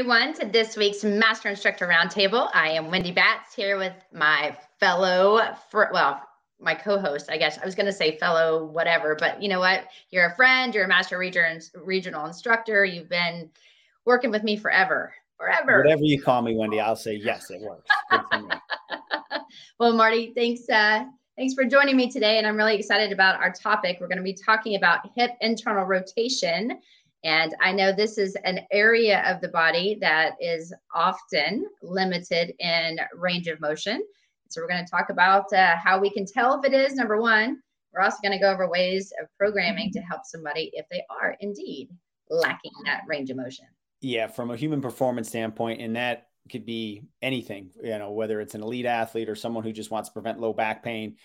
welcome everyone to this week's Master Instructor Roundtable. I am Wendy Batts here with my fellow, well, my co-host, I guess. I was going to say fellow whatever, but you know what? You're a friend. You're a master region, regional instructor. You've been working with me forever, forever. Whatever you call me, Wendy, I'll say yes. It works. well, Marty, thanks. Uh, thanks for joining me today, and I'm really excited about our topic. We're going to be talking about hip internal rotation and I know this is an area of the body that is often limited in range of motion. So we're going to talk about uh, how we can tell if it is, number one. We're also going to go over ways of programming to help somebody if they are indeed lacking that range of motion. Yeah, from a human performance standpoint, and that could be anything, you know, whether it's an elite athlete or someone who just wants to prevent low back pain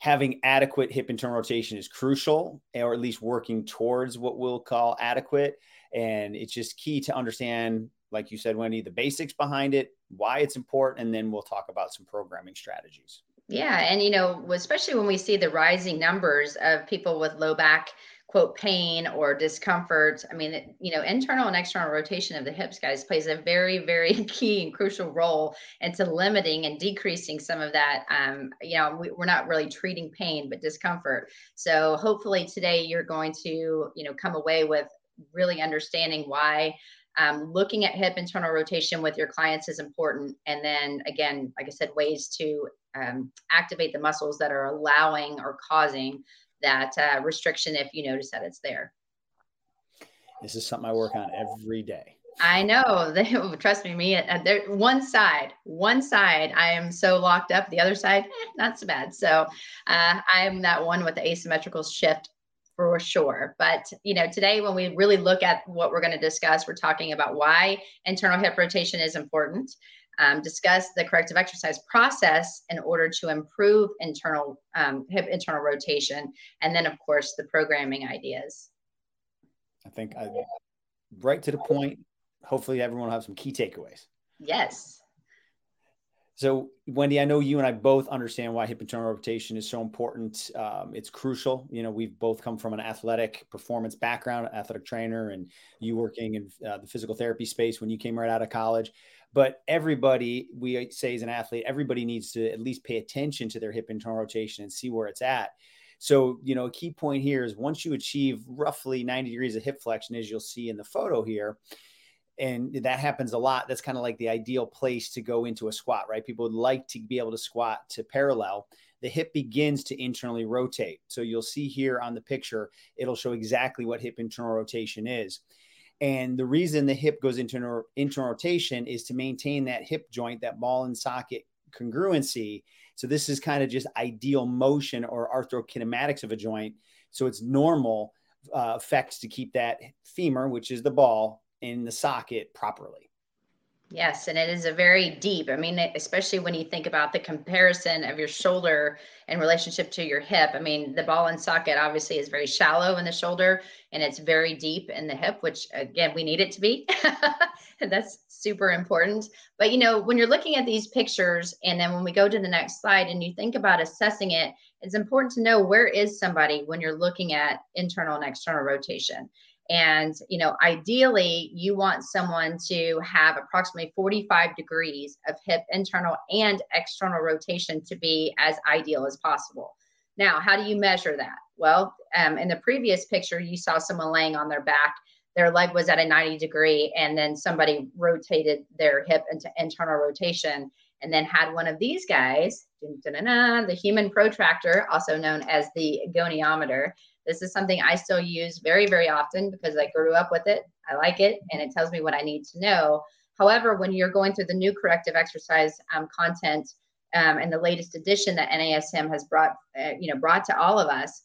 having adequate hip internal rotation is crucial, or at least working towards what we'll call adequate. And it's just key to understand, like you said, Wendy, the basics behind it, why it's important, and then we'll talk about some programming strategies. Yeah. And, you know, especially when we see the rising numbers of people with low back quote pain or discomfort. I mean you know internal and external rotation of the hips guys plays a very very key and crucial role into limiting and decreasing some of that um, you know we, we're not really treating pain but discomfort. So hopefully today you're going to you know come away with really understanding why um, looking at hip internal rotation with your clients is important. And then again like i said ways to um, activate the muscles that are allowing or causing that uh, restriction if you notice that it's there. This is something I work on every day. I know. They, trust me, me. Uh, one side, one side, I am so locked up. The other side, eh, not so bad. So uh, I am that one with the asymmetrical shift for sure. But you know, today when we really look at what we're going to discuss, we're talking about why internal hip rotation is important um, discuss the corrective exercise process in order to improve internal um, hip internal rotation, and then of course the programming ideas. I think I, right to the point. Hopefully, everyone will have some key takeaways. Yes. So, Wendy, I know you and I both understand why hip internal rotation is so important. Um, it's crucial. You know, we've both come from an athletic performance background, athletic trainer, and you working in uh, the physical therapy space when you came right out of college. But everybody, we say as an athlete, everybody needs to at least pay attention to their hip internal rotation and see where it's at. So, you know, a key point here is once you achieve roughly 90 degrees of hip flexion, as you'll see in the photo here, and that happens a lot. That's kind of like the ideal place to go into a squat, right? People would like to be able to squat to parallel. The hip begins to internally rotate. So you'll see here on the picture, it'll show exactly what hip internal rotation is. And the reason the hip goes into internal rotation is to maintain that hip joint, that ball and socket congruency. So this is kind of just ideal motion or arthrokinematics of a joint. So it's normal uh, effects to keep that femur, which is the ball, in the socket properly. Yes, and it is a very deep. I mean, especially when you think about the comparison of your shoulder in relationship to your hip. I mean, the ball and socket obviously is very shallow in the shoulder and it's very deep in the hip, which again, we need it to be. That's super important. But you know, when you're looking at these pictures and then when we go to the next slide and you think about assessing it, it's important to know where is somebody when you're looking at internal and external rotation. And, you know, ideally, you want someone to have approximately 45 degrees of hip internal and external rotation to be as ideal as possible. Now, how do you measure that? Well, um, in the previous picture, you saw someone laying on their back. Their leg was at a 90 degree, and then somebody rotated their hip into internal rotation, and then had one of these guys, the human protractor, also known as the goniometer. This is something I still use very, very often because I grew up with it. I like it and it tells me what I need to know. However, when you're going through the new corrective exercise um, content um, and the latest edition that NASM has brought, uh, you know, brought to all of us,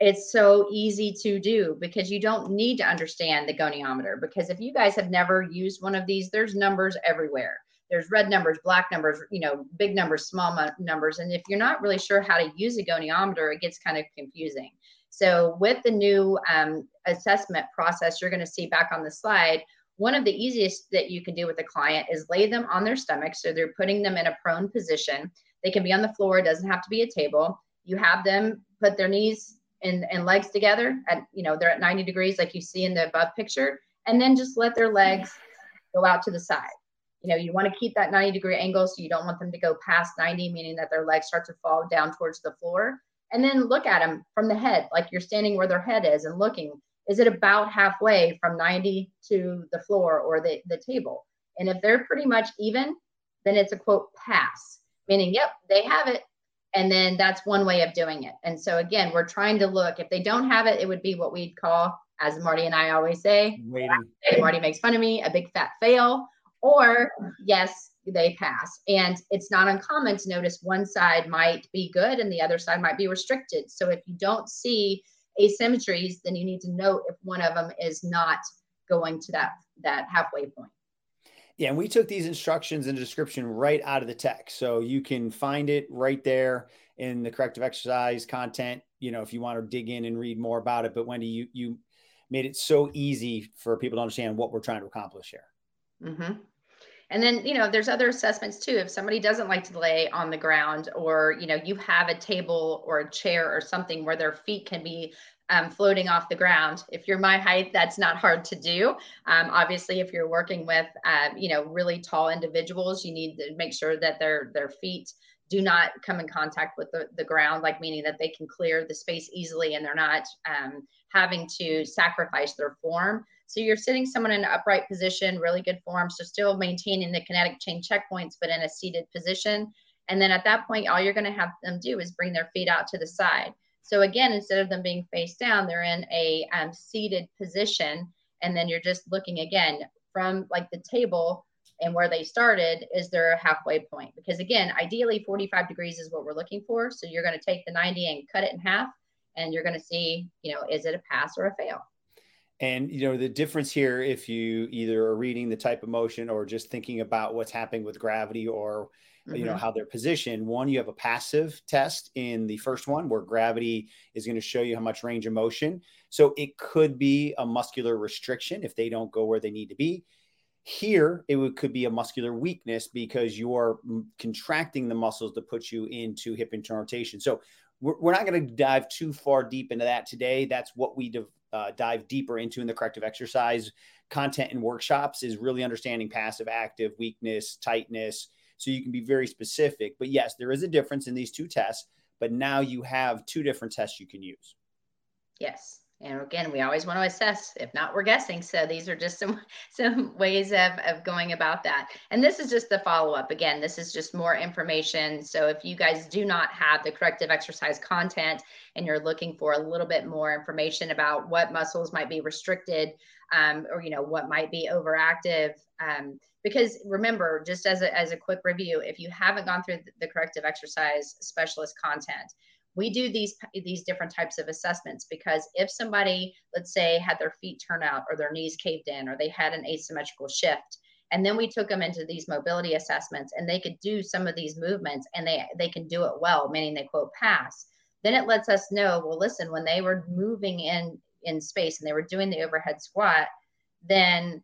it's so easy to do because you don't need to understand the goniometer. Because if you guys have never used one of these, there's numbers everywhere. There's red numbers, black numbers, you know, big numbers, small numbers. And if you're not really sure how to use a goniometer, it gets kind of confusing. So with the new um, assessment process, you're going to see back on the slide, one of the easiest that you can do with a client is lay them on their stomach. So they're putting them in a prone position. They can be on the floor. It doesn't have to be a table. You have them put their knees and, and legs together at, you know, they're at 90 degrees like you see in the above picture. And then just let their legs go out to the side. You know, you want to keep that 90 degree angle so you don't want them to go past 90, meaning that their legs start to fall down towards the floor. And then look at them from the head, like you're standing where their head is and looking. Is it about halfway from 90 to the floor or the, the table? And if they're pretty much even, then it's a quote pass, meaning, yep, they have it. And then that's one way of doing it. And so again, we're trying to look. If they don't have it, it would be what we'd call, as Marty and I always say, waiting. Marty makes fun of me, a big fat fail. Or yes, they pass. And it's not uncommon to notice one side might be good and the other side might be restricted. So if you don't see asymmetries, then you need to note if one of them is not going to that that halfway point. Yeah, and we took these instructions and description right out of the text. So you can find it right there in the corrective exercise content, you know, if you want to dig in and read more about it. But Wendy, you you made it so easy for people to understand what we're trying to accomplish here. Mm-hmm. And then, you know, there's other assessments too. If somebody doesn't like to lay on the ground, or, you know, you have a table or a chair or something where their feet can be um, floating off the ground. If you're my height, that's not hard to do. Um, obviously, if you're working with, uh, you know, really tall individuals, you need to make sure that their their feet do not come in contact with the, the ground, like meaning that they can clear the space easily and they're not um, having to sacrifice their form. So you're sitting someone in an upright position, really good form, so still maintaining the kinetic chain checkpoints, but in a seated position. And then at that point, all you're going to have them do is bring their feet out to the side. So again, instead of them being face down, they're in a um, seated position. And then you're just looking again from like the table and where they started is their halfway point. Because again, ideally 45 degrees is what we're looking for. So you're going to take the 90 and cut it in half and you're going to see, you know, is it a pass or a fail? And you know the difference here, if you either are reading the type of motion or just thinking about what's happening with gravity or mm-hmm. you know mm-hmm. how they're positioned. One, you have a passive test in the first one where gravity is going to show you how much range of motion. So it could be a muscular restriction if they don't go where they need to be. Here, it would, could be a muscular weakness because you are contracting the muscles to put you into hip internal rotation. So we're, we're not going to dive too far deep into that today. That's what we uh, dive deeper into in the corrective exercise content and workshops is really understanding passive, active, weakness, tightness. So you can be very specific. But yes, there is a difference in these two tests, but now you have two different tests you can use. Yes. And again, we always want to assess. If not, we're guessing. So these are just some some ways of, of going about that. And this is just the follow-up. Again, this is just more information. So if you guys do not have the corrective exercise content and you're looking for a little bit more information about what muscles might be restricted um, or you know what might be overactive, um, because remember, just as a, as a quick review, if you haven't gone through the corrective exercise specialist content, we do these these different types of assessments because if somebody let's say had their feet turn out or their knees caved in or they had an asymmetrical shift and then we took them into these mobility assessments and they could do some of these movements and they they can do it well meaning they quote pass then it lets us know well listen when they were moving in in space and they were doing the overhead squat then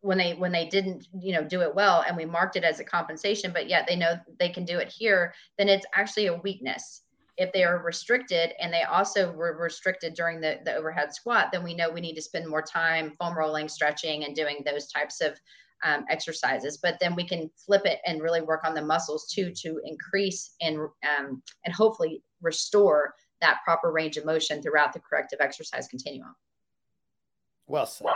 when they when they didn't you know do it well and we marked it as a compensation but yet they know they can do it here then it's actually a weakness if they are restricted and they also were restricted during the, the overhead squat, then we know we need to spend more time foam rolling, stretching, and doing those types of um, exercises. But then we can flip it and really work on the muscles too to increase and um, and hopefully restore that proper range of motion throughout the corrective exercise continuum. Well said.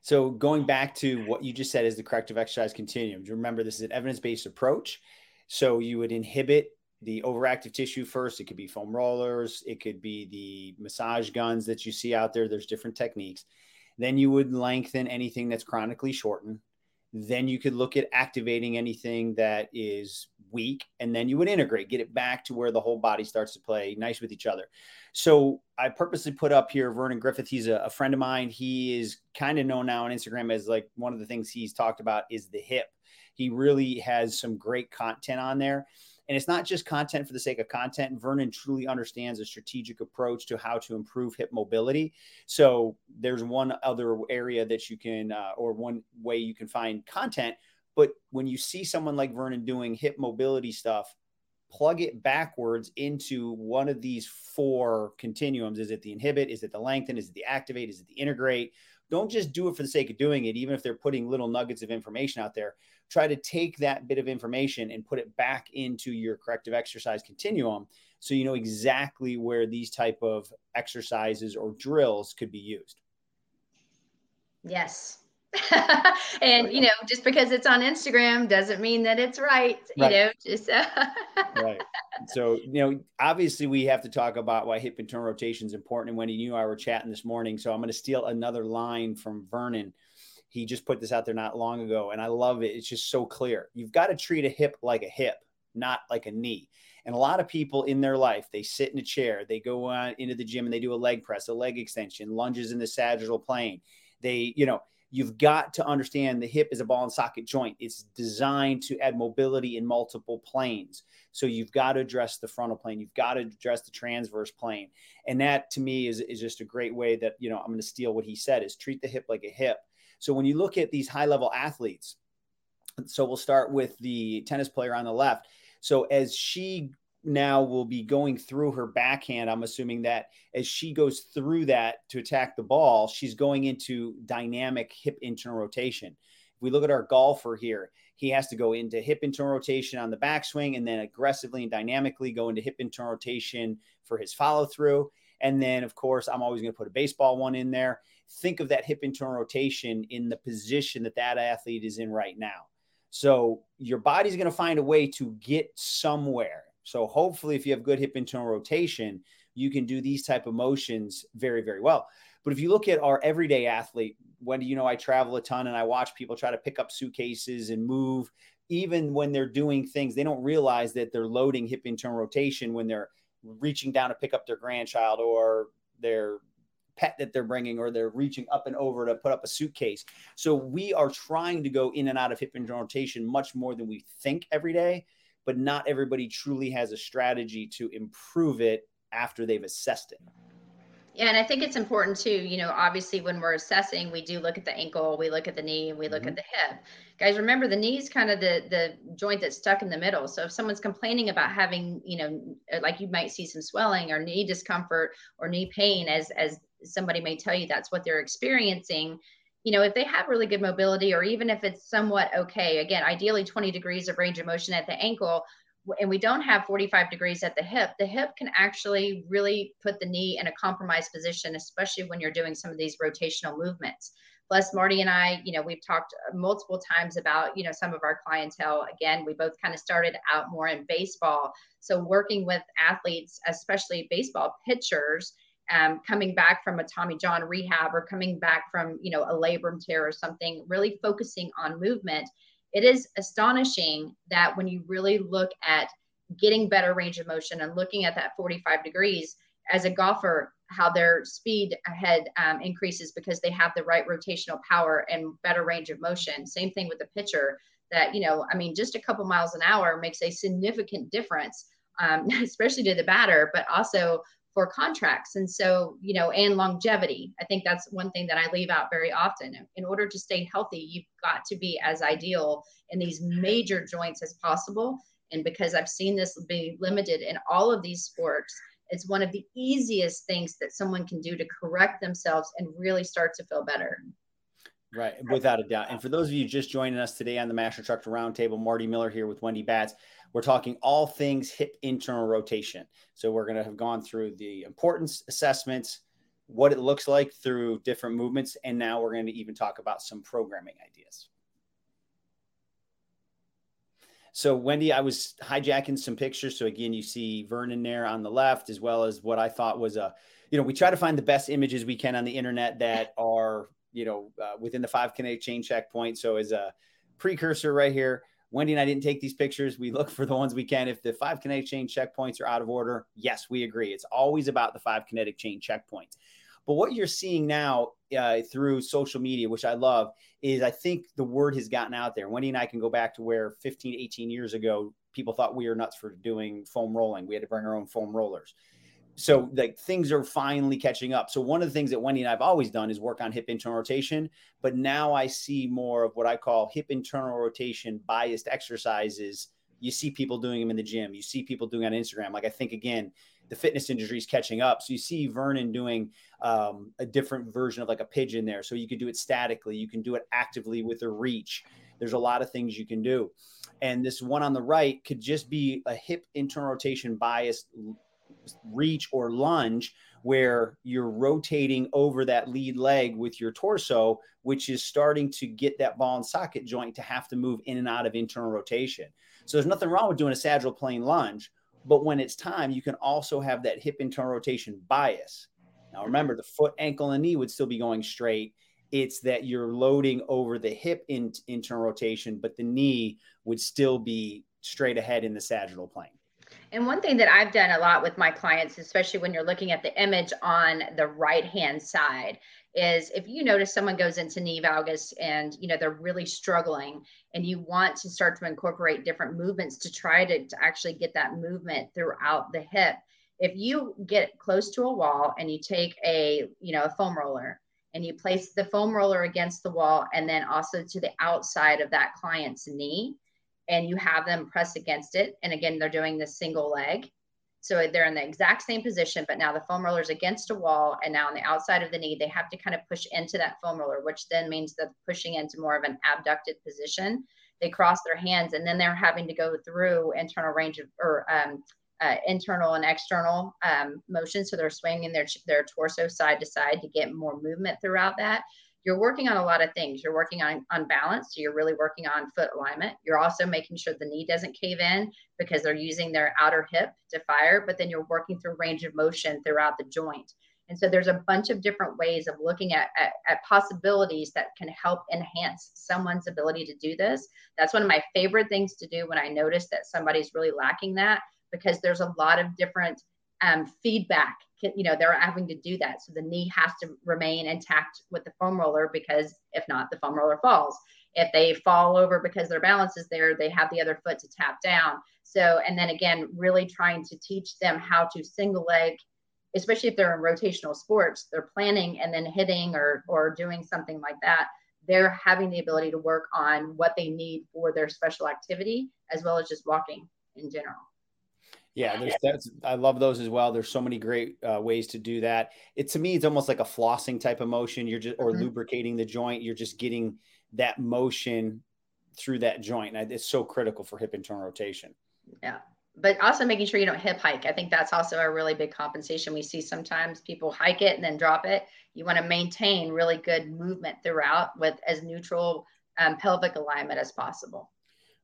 So going back to what you just said is the corrective exercise continuum. Remember, this is an evidence-based approach. So you would inhibit the overactive tissue first. It could be foam rollers, it could be the massage guns that you see out there. There's different techniques. Then you would lengthen anything that's chronically shortened. Then you could look at activating anything that is weak, and then you would integrate, get it back to where the whole body starts to play nice with each other. So I purposely put up here Vernon Griffith. He's a, a friend of mine. He is kind of known now on Instagram as like one of the things he's talked about is the hip. He really has some great content on there. And it's not just content for the sake of content. Vernon truly understands a strategic approach to how to improve hip mobility. So there's one other area that you can, uh, or one way you can find content. But when you see someone like Vernon doing hip mobility stuff, plug it backwards into one of these four continuums. Is it the inhibit? Is it the lengthen? Is it the activate? Is it the integrate? Don't just do it for the sake of doing it, even if they're putting little nuggets of information out there. Try to take that bit of information and put it back into your corrective exercise continuum so you know exactly where these type of exercises or drills could be used. Yes. and you know, just because it's on Instagram doesn't mean that it's right. You right. know, just uh, right. So you know, obviously we have to talk about why hip internal rotation is important. And Wendy, you and I were chatting this morning, so I'm going to steal another line from Vernon. He just put this out there not long ago, and I love it. It's just so clear. You've got to treat a hip like a hip, not like a knee. And a lot of people in their life, they sit in a chair, they go on into the gym and they do a leg press, a leg extension, lunges in the sagittal plane. They, you know, you've got to understand the hip is a ball and socket joint. It's designed to add mobility in multiple planes. So you've got to address the frontal plane. You've got to address the transverse plane. And that to me is, is just a great way that, you know, I'm going to steal what he said is treat the hip like a hip. So when you look at these high level athletes, so we'll start with the tennis player on the left. So as she now will be going through her backhand. I'm assuming that as she goes through that to attack the ball, she's going into dynamic hip internal rotation. If we look at our golfer here, he has to go into hip internal rotation on the backswing and then aggressively and dynamically go into hip internal rotation for his follow through. And then, of course, I'm always going to put a baseball one in there. Think of that hip internal rotation in the position that that athlete is in right now. So your body's going to find a way to get somewhere so hopefully, if you have good hip internal rotation, you can do these type of motions very, very well. But if you look at our everyday athlete, when do you know I travel a ton and I watch people try to pick up suitcases and move, even when they're doing things, they don't realize that they're loading hip internal rotation when they're reaching down to pick up their grandchild or their pet that they're bringing or they're reaching up and over to put up a suitcase. So we are trying to go in and out of hip internal rotation much more than we think every day but not everybody truly has a strategy to improve it after they've assessed it. Yeah, and I think it's important too. You know, obviously, when we're assessing, we do look at the ankle, we look at the knee, and we look mm-hmm. at the hip. Guys, remember the knee is kind of the the joint that's stuck in the middle. So if someone's complaining about having, you know, like you might see some swelling or knee discomfort or knee pain, as as somebody may tell you that's what they're experiencing, you know, if they have really good mobility, or even if it's somewhat okay, again, ideally 20 degrees of range of motion at the ankle, and we don't have 45 degrees at the hip, the hip can actually really put the knee in a compromised position, especially when you're doing some of these rotational movements. Plus, Marty and I, you know, we've talked uh, multiple times about, you know, some of our clientele. Again, we both kind of started out more in baseball. So, working with athletes, especially baseball pitchers, um, coming back from a Tommy John rehab or coming back from, you know, a labrum tear or something, really focusing on movement, it is astonishing that when you really look at getting better range of motion and looking at that 45 degrees as a golfer, how their speed ahead um, increases because they have the right rotational power and better range of motion. Same thing with the pitcher that, you know, I mean, just a couple miles an hour makes a significant difference, um, especially to the batter, but also for contracts. And so, you know, and longevity. I think that's one thing that I leave out very often. In order to stay healthy, you've got to be as ideal in these major joints as possible. And because I've seen this be limited in all of these sports, it's one of the easiest things that someone can do to correct themselves and really start to feel better. Right, without a doubt. And for those of you just joining us today on the Master Instructor Roundtable, Marty Miller here with Wendy Batts. We're talking all things hip internal rotation. So we're going to have gone through the importance assessments, what it looks like through different movements, and now we're going to even talk about some programming ideas. So Wendy, I was hijacking some pictures. So again, you see Vernon there on the left, as well as what I thought was a, you know, we try to find the best images we can on the internet that are, you know, uh, within the five kinetic chain checkpoint. So as a precursor right here, Wendy and I didn't take these pictures. We look for the ones we can. If the five kinetic chain checkpoints are out of order, yes, we agree. It's always about the five kinetic chain checkpoints. But what you're seeing now uh, through social media, which I love, is I think the word has gotten out there. Wendy and I can go back to where 15, 18 years ago, people thought we were nuts for doing foam rolling. We had to bring our own foam rollers so like things are finally catching up. So one of the things that Wendy and I've always done is work on hip internal rotation, but now I see more of what I call hip internal rotation biased exercises. You see people doing them in the gym. You see people doing on Instagram. Like I think again, the fitness industry is catching up. So you see Vernon doing um, a different version of like a pigeon there. So you could do it statically, you can do it actively with a reach. There's a lot of things you can do. And this one on the right could just be a hip internal rotation bias reach or lunge where you're rotating over that lead leg with your torso, which is starting to get that ball and socket joint to have to move in and out of internal rotation. So there's nothing wrong with doing a sagittal plane lunge, but when it's time, you can also have that hip internal rotation bias. Now remember, the foot, ankle, and knee would still be going straight. It's that you're loading over the hip in, internal rotation, but the knee would still be straight ahead in the sagittal plane. And one thing that I've done a lot with my clients, especially when you're looking at the image on the right hand side, is if you notice someone goes into knee valgus and you know they're really struggling and you want to start to incorporate different movements to try to, to actually get that movement throughout the hip if you get close to a wall and you take a you know a foam roller and you place the foam roller against the wall and then also to the outside of that client's knee and you have them press against it. And again, they're doing the single leg. So they're in the exact same position, but now the foam roller is against a wall. And now on the outside of the knee, they have to kind of push into that foam roller, which then means they're pushing into more of an abducted position. They cross their hands and then they're having to go through internal range of, or um, uh, internal and external um, motion. So they're swinging their, their torso side to side to get more movement throughout that you're working on a lot of things. You're working on, on balance. So you're really working on foot alignment. You're also making sure the knee doesn't cave in because they're using their outer hip to fire, but then you're working through range of motion throughout the joint. And so there's a bunch of different ways of looking at, at, at, possibilities that can help enhance someone's ability to do this. That's one of my favorite things to do when I notice that somebody's really lacking that because there's a lot of different um, feedback. You know, they're having to do that. So the knee has to remain intact with the foam roller because if not, the foam roller falls. If they fall over because their balance is there, they have the other foot to tap down. So, and then again, really trying to teach them how to single leg, especially if they're in rotational sports, they're planning and then hitting or, or doing something like that. They're having the ability to work on what they need for their special activity as well as just walking in general. Yeah, there's that's I love those as well. There's so many great uh, ways to do that. It to me, it's almost like a flossing type of motion. You're just or mm-hmm. lubricating the joint. You're just getting that motion through that joint. And it's so critical for hip internal rotation. Yeah, but also making sure you don't hip hike. I think that's also a really big compensation we see sometimes. People hike it and then drop it. You want to maintain really good movement throughout with as neutral um, pelvic alignment as possible.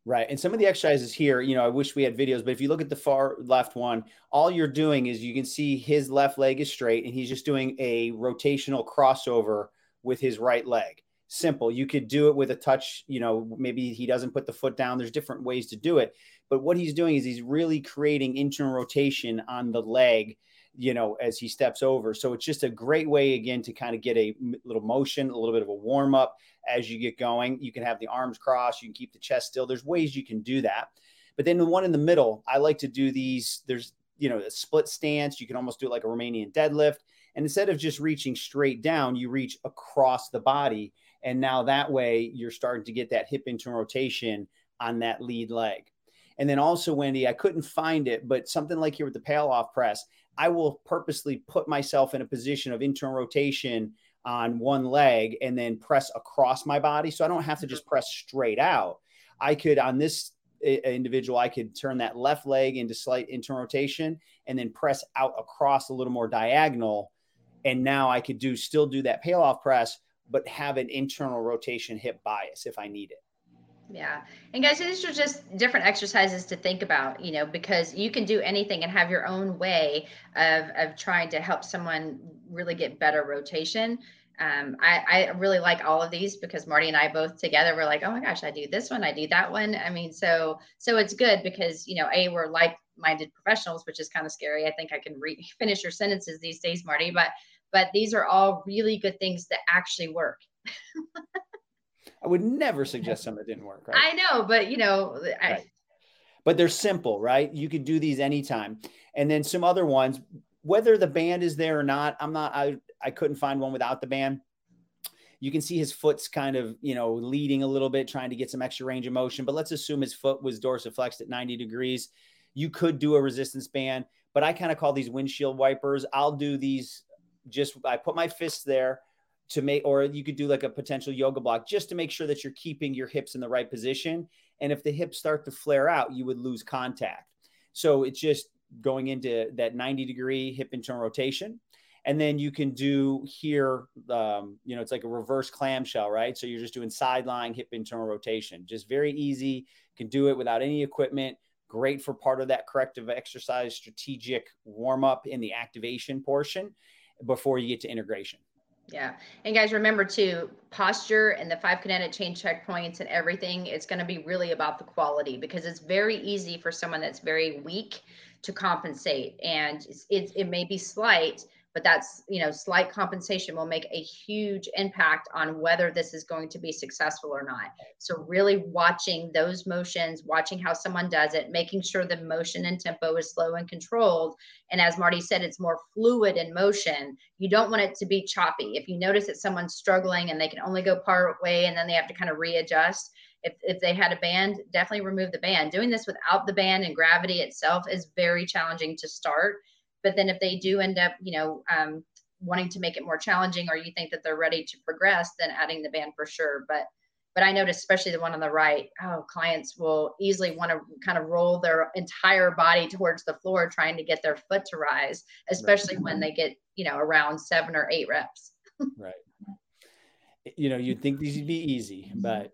Right. And some of the exercises here, you know, I wish we had videos, but if you look at the far left one, all you're doing is you can see his left leg is straight and he's just doing a rotational crossover with his right leg. Simple. You could do it with a touch, you know, maybe he doesn't put the foot down. There's different ways to do it. But what he's doing is he's really creating internal rotation on the leg you know, as he steps over. So it's just a great way, again, to kind of get a little motion, a little bit of a warm up as you get going. You can have the arms crossed, you can keep the chest still. There's ways you can do that. But then the one in the middle, I like to do these. There's, you know, a split stance. You can almost do it like a Romanian deadlift. And instead of just reaching straight down, you reach across the body. And now that way you're starting to get that hip internal rotation on that lead leg. And then also, Wendy, I couldn't find it, but something like here with the Pallof press, I will purposely put myself in a position of internal rotation on one leg and then press across my body. So I don't have to just mm-hmm. press straight out. I could, on this eh, individual, I could turn that left leg into slight internal rotation and then press out across a little more diagonal. And now I could do still do that Pallof press, but have an internal rotation hip bias if I need it. Yeah. And guys, these are just different exercises to think about, you know, because you can do anything and have your own way of, of trying to help someone really get better rotation. Um, I, I really like all of these because Marty and I both together were like, oh my gosh, I do this one, I do that one. I mean, so so it's good because you know, a we're like-minded professionals, which is kind of scary. I think I can re- finish your sentences these days, Marty, but but these are all really good things that actually work. I would never suggest something that didn't work. Right? I know, but you know, I... right. but they're simple, right? You could do these anytime. And then some other ones, whether the band is there or not, I'm not. I I couldn't find one without the band. You can see his foot's kind of, you know, leading a little bit, trying to get some extra range of motion. But let's assume his foot was dorsiflexed at 90 degrees. You could do a resistance band, but I kind of call these windshield wipers. I'll do these just, I put my fists there to make, or you could do like a potential yoga block just to make sure that you're keeping your hips in the right position. And if the hips start to flare out, you would lose contact. So it's just going into that 90 degree hip internal rotation. And then you can do here, um, you know, it's like a reverse clamshell, right? So you're just doing sideline hip internal rotation, just very easy. Can do it without any equipment. Great for part of that corrective exercise strategic warm up in the activation portion before you get to integration. Yeah. And guys, remember too, posture and the five kinetic chain checkpoints and everything, it's going to be really about the quality because it's very easy for someone that's very weak to compensate. And it's, it may be slight, but that's you know slight compensation will make a huge impact on whether this is going to be successful or not. So really watching those motions watching how someone does it making sure the motion and tempo is slow and controlled. And as marty said it's more fluid in motion. You don't want it to be choppy. If you notice that someone's struggling and they can only go part way and then they have to kind of readjust if, if they had a band definitely remove the band. Doing this without the band and gravity itself is very challenging to start but then if they do end up, you know, um, wanting to make it more challenging, or you think that they're ready to progress, then adding the band for sure. But but I noticed, especially the one on the right, oh, clients will easily want to kind of roll their entire body towards the floor, trying to get their foot to rise, especially right. when they get, you know, around seven or eight reps. right. You know, you'd think these would be easy, but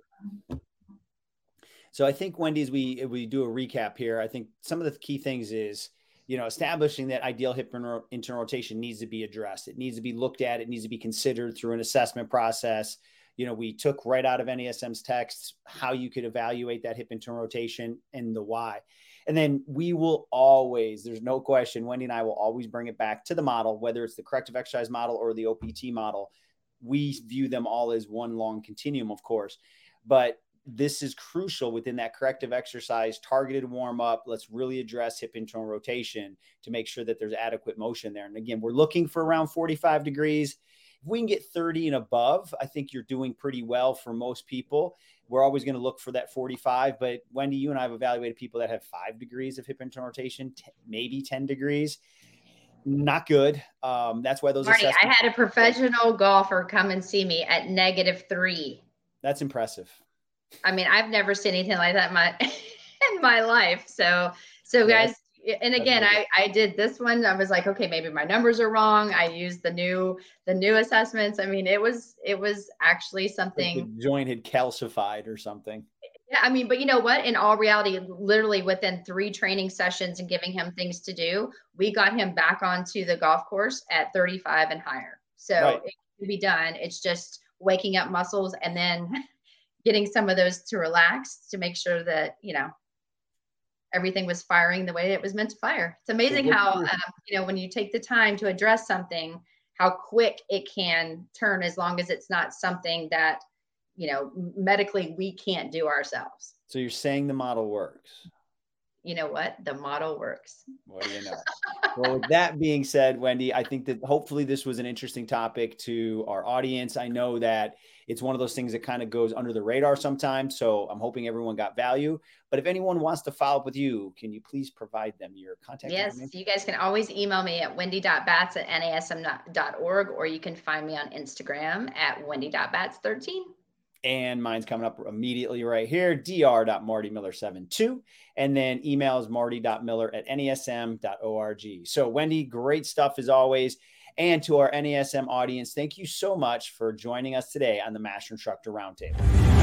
so I think Wendy's we we do a recap here. I think some of the key things is you know, establishing that ideal hip internal rotation needs to be addressed. It needs to be looked at. It needs to be considered through an assessment process. You know, we took right out of NASM's text how you could evaluate that hip internal rotation and the why. And then we will always, there's no question, Wendy and I will always bring it back to the model, whether it's the corrective exercise model or the OPT model. We view them all as one long continuum, of course. But this is crucial within that corrective exercise, targeted warm up. Let's really address hip internal rotation to make sure that there's adequate motion there. And again, we're looking for around 45 degrees. If we can get 30 and above, I think you're doing pretty well for most people. We're always going to look for that 45. But Wendy, you and I have evaluated people that have five degrees of hip internal rotation, t- maybe 10 degrees not good. Um, that's why those. Marty, I had a professional golfer come and see me at negative three. That's impressive. I mean, I've never seen anything like that in my in my life. So, so guys, and again, I I did this one. I was like, okay, maybe my numbers are wrong. I used the new the new assessments. I mean, it was it was actually something. Like the joint had calcified or something. Yeah, I mean, but you know what? In all reality, literally within three training sessions and giving him things to do, we got him back onto the golf course at 35 and higher. So right. it can be done. It's just waking up muscles and then getting some of those to relax to make sure that you know everything was firing the way it was meant to fire. It's amazing how um, you know when you take the time to address something how quick it can turn as long as it's not something that you know medically we can't do ourselves. So you're saying the model works. You know what? The model works. Well, you know. Well with that being said wendy i think that hopefully this was an interesting topic to our audience. I know that it's one of those things that kind of goes under the radar sometimes so i'm hoping everyone got value. But if anyone wants to follow up with you can you please provide them your contact yes you guys can always email me at wendy.batts at nasm.org or you can find me on instagram at wendy.batts13 and mine's coming up immediately right here dr.martymiller72 and then email is marty.miller at nasm.org so wendy great stuff as always and to our nasm audience thank you so much for joining us today on the master instructor roundtable